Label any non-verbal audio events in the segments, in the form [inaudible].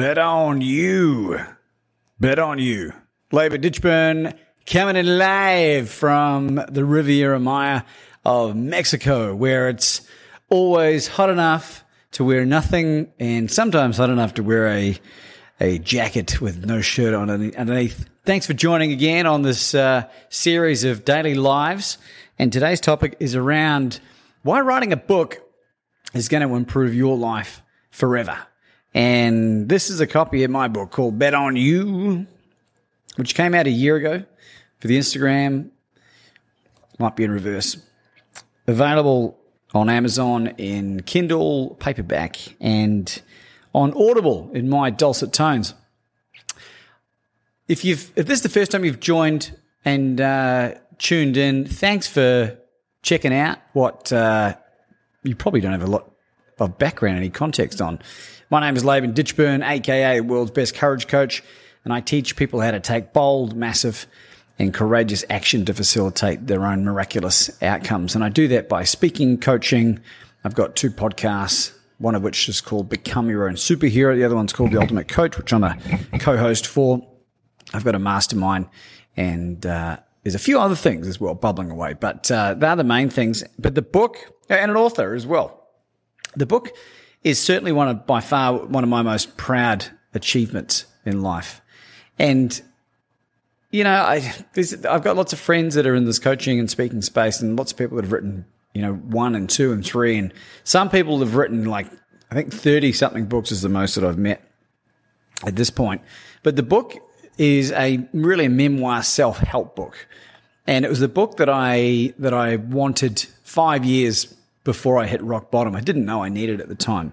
Bet on you. Bet on you. Laban Ditchburn coming in live from the Riviera Maya of Mexico, where it's always hot enough to wear nothing and sometimes hot enough to wear a, a jacket with no shirt on underneath. Thanks for joining again on this uh, series of daily lives. And today's topic is around why writing a book is going to improve your life forever. And this is a copy of my book called Bet on You, which came out a year ago for the Instagram. Might be in reverse. Available on Amazon in Kindle, paperback, and on Audible in my dulcet tones. If you've if this is the first time you've joined and uh, tuned in, thanks for checking out what uh, you probably don't have a lot of background, any context on. My name is Laban Ditchburn, aka World's Best Courage Coach, and I teach people how to take bold, massive, and courageous action to facilitate their own miraculous outcomes. And I do that by speaking, coaching. I've got two podcasts, one of which is called Become Your Own Superhero. The other one's called The Ultimate Coach, which I'm a co-host for. I've got a mastermind and, uh, there's a few other things as well bubbling away, but uh, they're the main things. But the book and an author as well. The book is certainly one of by far one of my most proud achievements in life. And you know, I I've got lots of friends that are in this coaching and speaking space, and lots of people that have written, you know, one and two and three, and some people have written like I think thirty something books is the most that I've met at this point. But the book is a really a memoir self help book, and it was the book that I that I wanted five years before I hit rock bottom. I didn't know I needed it at the time.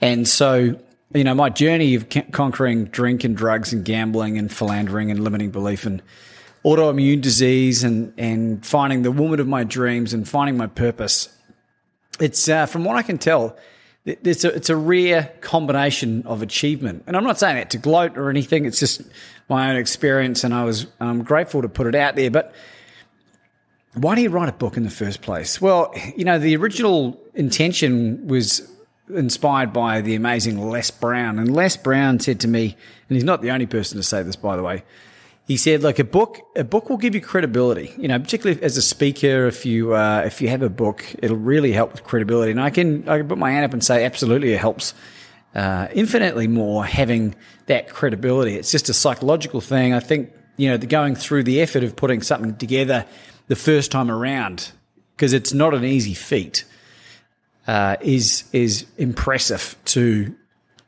And so, you know, my journey of conquering drink and drugs and gambling and philandering and limiting belief and autoimmune disease and, and finding the woman of my dreams and finding my purpose. It's, uh, from what I can tell, it's a, it's a rare combination of achievement. And I'm not saying that to gloat or anything. It's just my own experience. And I was, grateful to put it out there. But why do you write a book in the first place? Well, you know, the original intention was inspired by the amazing Les Brown. And Les Brown said to me, and he's not the only person to say this, by the way. He said, like a book, a book will give you credibility. You know, particularly as a speaker, if you uh, if you have a book, it'll really help with credibility. And I can I can put my hand up and say, absolutely, it helps uh, infinitely more having that credibility. It's just a psychological thing. I think you know, the going through the effort of putting something together the first time around because it's not an easy feat. Uh, is is impressive to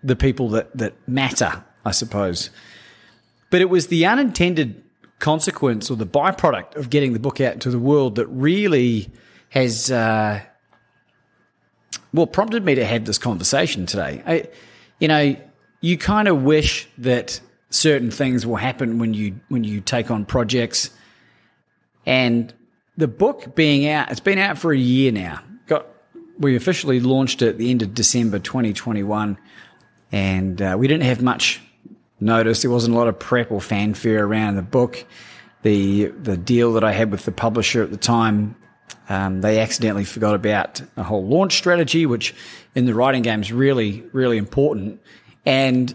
the people that that matter, I suppose. But it was the unintended consequence or the byproduct of getting the book out to the world that really has uh, well prompted me to have this conversation today. I, you know, you kind of wish that certain things will happen when you when you take on projects and the book being out, it's been out for a year now. Got we officially launched it at the end of December 2021, and uh, we didn't have much notice. There wasn't a lot of prep or fanfare around the book. The the deal that I had with the publisher at the time Um, they accidentally forgot about a whole launch strategy, which in the writing game is really, really important. And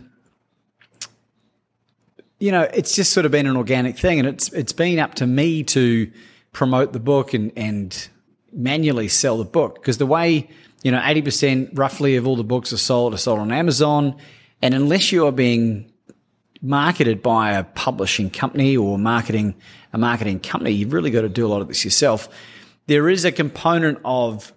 you know, it's just sort of been an organic thing, and it's it's been up to me to promote the book and and manually sell the book because the way you know eighty percent roughly of all the books are sold are sold on Amazon, and unless you are being marketed by a publishing company or marketing a marketing company, you've really got to do a lot of this yourself. There is a component of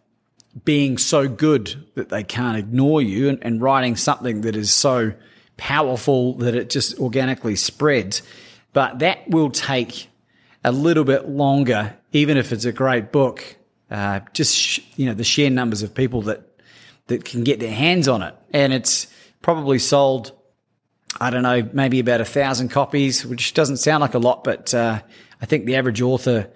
being so good that they can't ignore you and, and writing something that is so powerful that it just organically spreads. But that will take a little bit longer, even if it's a great book. Uh, just sh- you know the sheer numbers of people that that can get their hands on it, and it's probably sold. I don't know, maybe about a thousand copies, which doesn't sound like a lot, but uh, I think the average author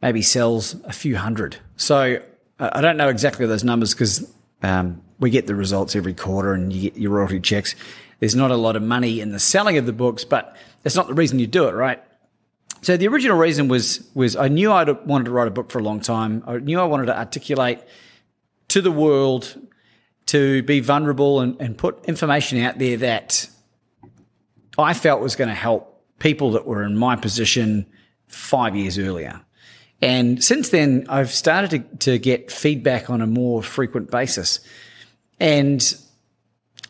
maybe sells a few hundred. So I don't know exactly those numbers because um, we get the results every quarter and you get your royalty checks. There's not a lot of money in the selling of the books, but that's not the reason you do it, right? So the original reason was was I knew I wanted to write a book for a long time. I knew I wanted to articulate to the world to be vulnerable and, and put information out there that I felt was going to help people that were in my position five years earlier. And since then, I've started to, to get feedback on a more frequent basis. And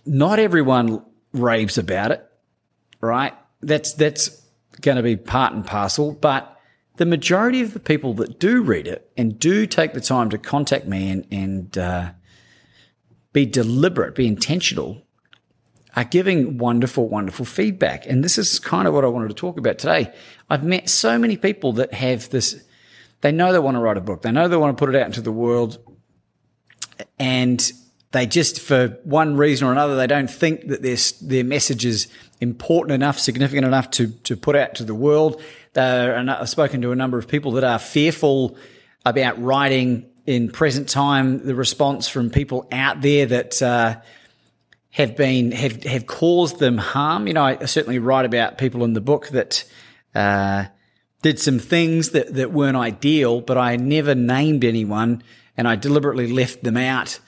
not everyone raves about it, right? That's, that's going to be part and parcel. But the majority of the people that do read it and do take the time to contact me and, and uh, be deliberate, be intentional, are giving wonderful, wonderful feedback. And this is kind of what I wanted to talk about today. I've met so many people that have this, they know they want to write a book, they know they want to put it out into the world, and they just, for one reason or another, they don't think that their, their message is important enough, significant enough to, to put out to the world. I've spoken to a number of people that are fearful about writing in present time. The response from people out there that uh, have been have have caused them harm. You know, I certainly write about people in the book that uh, did some things that that weren't ideal, but I never named anyone, and I deliberately left them out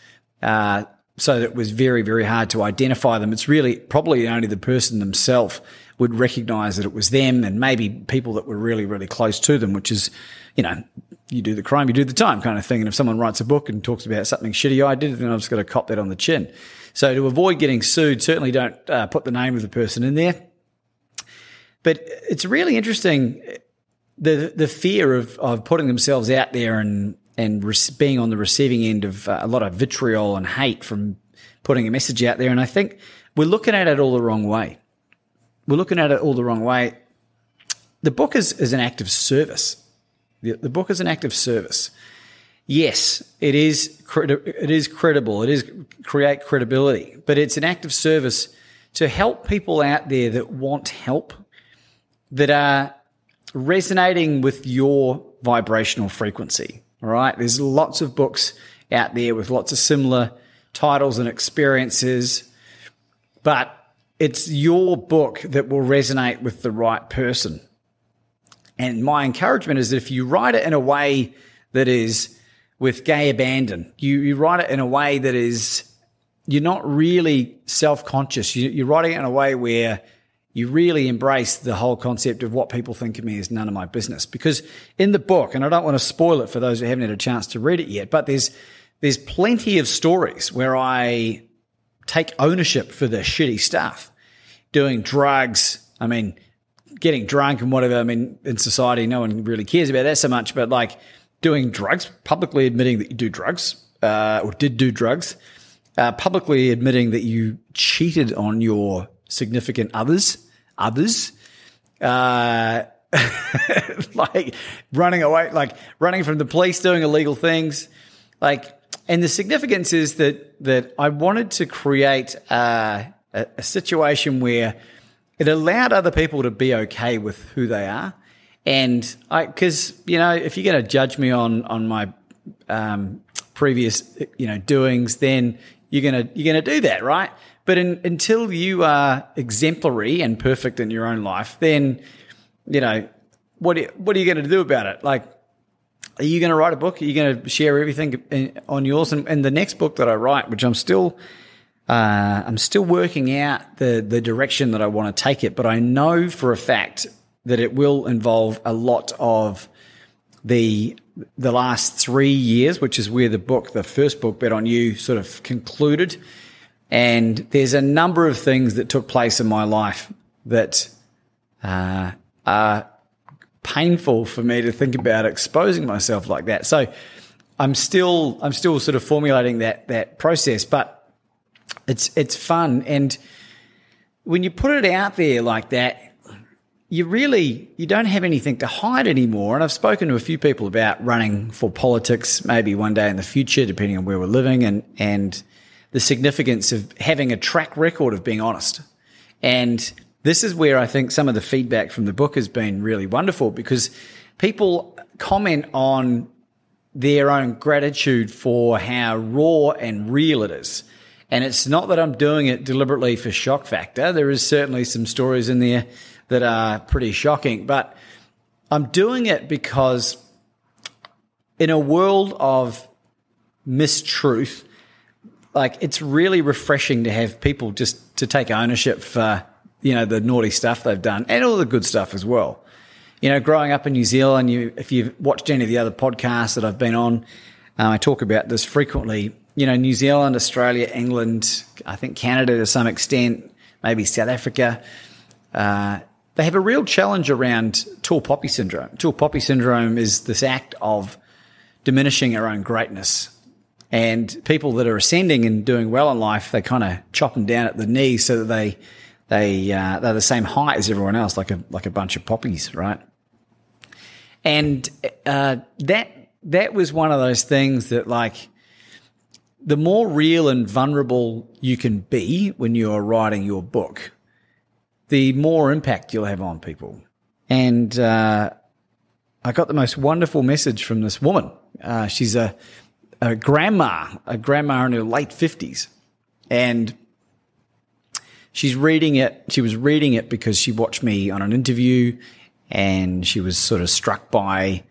uh, so it was very, very hard to identify them. It's really probably only the person themselves would recognize that it was them and maybe people that were really, really close to them, which is, you know, you do the crime, you do the time kind of thing. And if someone writes a book and talks about something shitty I did, then I've just got to cop that on the chin. So to avoid getting sued, certainly don't uh, put the name of the person in there. But it's really interesting the the fear of of putting themselves out there and and being on the receiving end of uh, a lot of vitriol and hate from putting a message out there. And I think we're looking at it all the wrong way. We're looking at it all the wrong way. The book is, is an act of service. The, the book is an act of service. Yes, it is credi- it is credible. It is create credibility, but it's an act of service to help people out there that want help, that are resonating with your vibrational frequency. All right. There's lots of books out there with lots of similar titles and experiences, but it's your book that will resonate with the right person. And my encouragement is that if you write it in a way that is with gay abandon, you, you write it in a way that is, you're not really self conscious. You, you're writing it in a way where you really embrace the whole concept of what people think of me is none of my business. Because in the book, and I don't want to spoil it for those who haven't had a chance to read it yet, but there's there's plenty of stories where I take ownership for the shitty stuff, doing drugs. I mean, getting drunk and whatever. I mean, in society, no one really cares about that so much, but like doing drugs, publicly admitting that you do drugs uh, or did do drugs, uh, publicly admitting that you cheated on your significant others, others, uh, [laughs] like running away, like running from the police, doing illegal things, like. And the significance is that that I wanted to create uh, a, a situation where it allowed other people to be okay with who they are, and I because you know if you're going to judge me on on my um, previous you know doings, then you're gonna you're gonna do that, right? But in, until you are exemplary and perfect in your own life, then, you know, what, what are you going to do about it? Like, are you going to write a book? Are you going to share everything on yours? And, and the next book that I write, which I'm still, uh, I'm still working out the the direction that I want to take it, but I know for a fact that it will involve a lot of the the last three years, which is where the book, the first book, Bet on You, sort of concluded. And there's a number of things that took place in my life that uh, are painful for me to think about exposing myself like that. So I'm still I'm still sort of formulating that that process, but it's it's fun and when you put it out there like that, you really you don't have anything to hide anymore. And I've spoken to a few people about running for politics, maybe one day in the future, depending on where we're living, and and the significance of having a track record of being honest. And this is where I think some of the feedback from the book has been really wonderful because people comment on their own gratitude for how raw and real it is. And it's not that I'm doing it deliberately for shock factor. There is certainly some stories in there that are pretty shocking, but I'm doing it because in a world of mistruth, like it's really refreshing to have people just to take ownership for you know, the naughty stuff they've done and all the good stuff as well. You know, growing up in New Zealand, you, if you've watched any of the other podcasts that I've been on, uh, I talk about this frequently. You know, New Zealand, Australia, England, I think Canada to some extent, maybe South Africa, uh, they have a real challenge around tall poppy syndrome. Tall poppy syndrome is this act of diminishing our own greatness. And people that are ascending and doing well in life, they kind of chop them down at the knees so that they they uh, they're the same height as everyone else, like a like a bunch of poppies, right? And uh, that that was one of those things that like the more real and vulnerable you can be when you are writing your book, the more impact you'll have on people. And uh, I got the most wonderful message from this woman. Uh, she's a, a grandma, a grandma in her late fifties, and she's reading it. She was reading it because she watched me on an interview and she was sort of struck by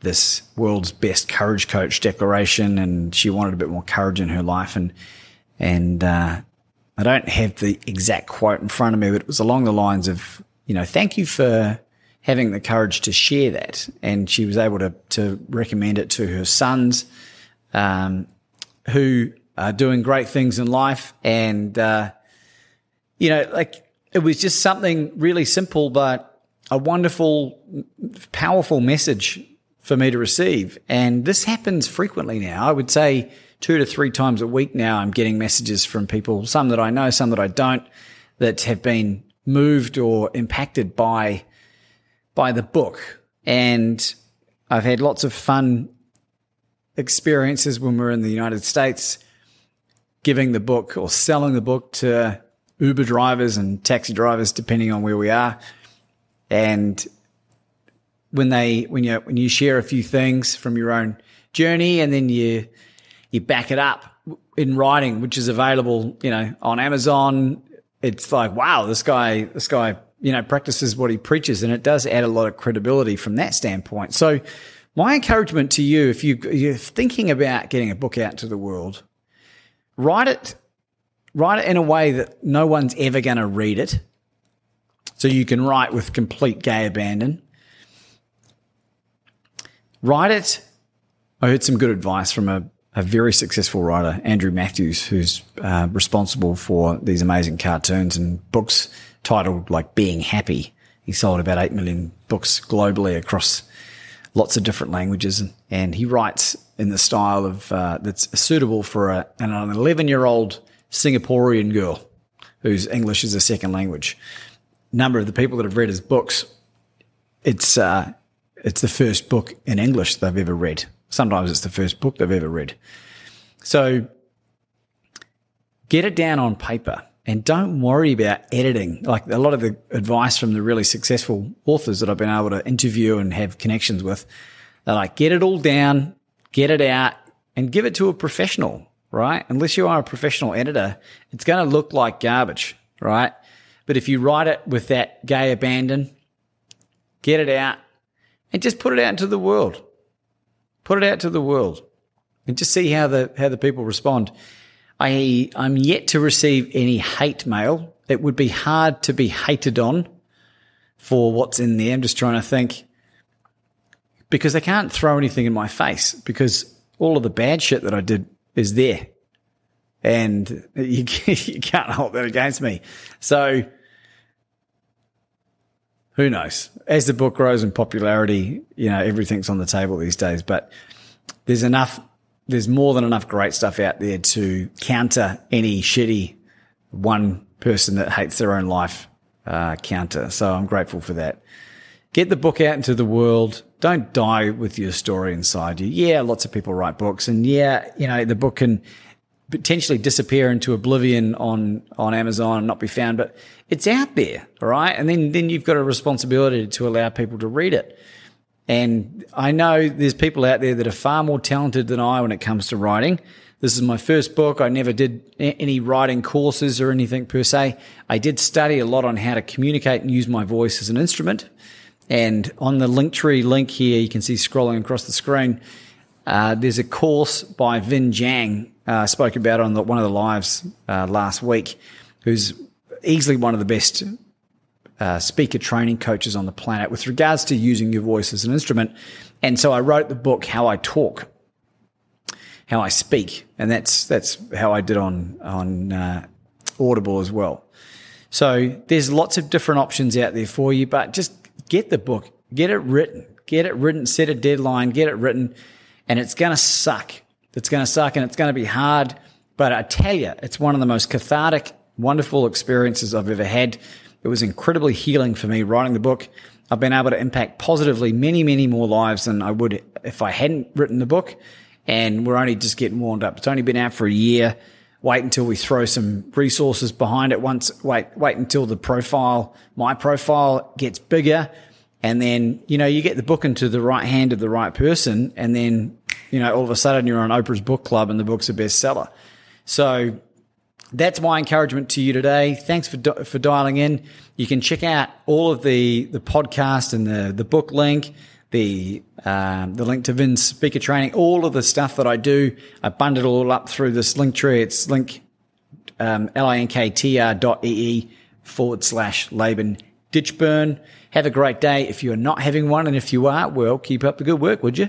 this world's best courage coach declaration and she wanted a bit more courage in her life. And and uh, I don't have the exact quote in front of me but it was along the lines of you know thank you for having the courage to share that. And she was able to to recommend it to her sons um, who are doing great things in life and uh, you know, like it was just something really simple, but a wonderful, powerful message for me to receive. And this happens frequently now. I would say two to three times a week now, I'm getting messages from people, some that I know, some that I don't, that have been moved or impacted by, by the book. And I've had lots of fun experiences when we we're in the United States giving the book or selling the book to Uber drivers and taxi drivers, depending on where we are. And when they, when you, when you share a few things from your own journey and then you, you back it up in writing, which is available, you know, on Amazon, it's like, wow, this guy, this guy, you know, practices what he preaches. And it does add a lot of credibility from that standpoint. So my encouragement to you, if you, you're thinking about getting a book out to the world, write it write it in a way that no one's ever going to read it. So you can write with complete gay abandon. Write it. I heard some good advice from a, a very successful writer, Andrew Matthews, who's uh, responsible for these amazing cartoons and books titled like Being Happy. He sold about 8 million books globally across lots of different languages. And, he writes in the style of uh, that's suitable for a, an 11 year old Singaporean girl whose English is a second language. Number of the people that have read his books, it's uh, it's the first book in English they've ever read. Sometimes it's the first book they've ever read. So get it down on paper and don't worry about editing. Like a lot of the advice from the really successful authors that I've been able to interview and have connections with, they're like, get it all down, get it out and give it to a professional right? Unless you are a professional editor, it's going to look like garbage, right? But if you write it with that gay abandon, get it out and just put it out into the world. Put it out to the world and just see how the how the people respond. I I'm yet to receive any hate mail. It would be hard to be hated on for what's in there. I'm just trying to think because they can't throw anything in my face because all of the bad shit that I did is there. And you, [laughs] you can't hold that against me. So who knows? As the book grows in popularity, you know, everything's on the table these days, but there's enough, there's more than enough great stuff out there to counter any shitty one person that hates their own life uh, counter. So I'm grateful for that. Get the book out into the world. Don't die with your story inside you. Yeah, lots of people write books and yeah, you know, the book can potentially disappear into oblivion on, on Amazon and not be found, but it's out there. All right. And then, then you've got a responsibility to allow people to read it. And I know there's people out there that are far more talented than I when it comes to writing. This is my first book. I never did any writing courses or anything per se. I did study a lot on how to communicate and use my voice as an instrument. And on the Linktree link here, you can see scrolling across the screen, uh, there's a course by Vinh Giang, uh, spoke about on the, one of the lives uh, last week, who's easily one of the best uh, speaker training coaches on the planet with regards to using your voice as an instrument. And so I wrote the book, How I Talk, How I Speak. And that's, that's how I did on, on uh, Audible as well. So there's lots of different options out there for you, but just get the book, get it written, get it written, set a deadline, get it written, and it's going to suck. It's going to suck and it's going to be hard. But I tell you, it's one of the most cathartic, wonderful experiences I've ever had. It was incredibly healing for me writing the book. I've been able to impact positively many, many more lives than I would if I hadn't written the book. And we're only just getting warmed up. It's only been out for a year. Wait until we throw some resources behind it. Once, wait, wait until the profile, my profile gets bigger. And then, you know, you get the book into the right hand of the right person. And then, you know, all of a sudden you're on Oprah's book club and the book's a bestseller. So that's my encouragement to you today. Thanks for for dialing in. You can check out all of the the podcast and the the book link, the um, the link to Vinh's speaker training, all of the stuff that I do. I bundle it all up through this link tree. It's link um, linktr dot ee forward slash Laban Ditchburn. Have a great day. If you're not having one, and if you are, well, keep up the good work, would you?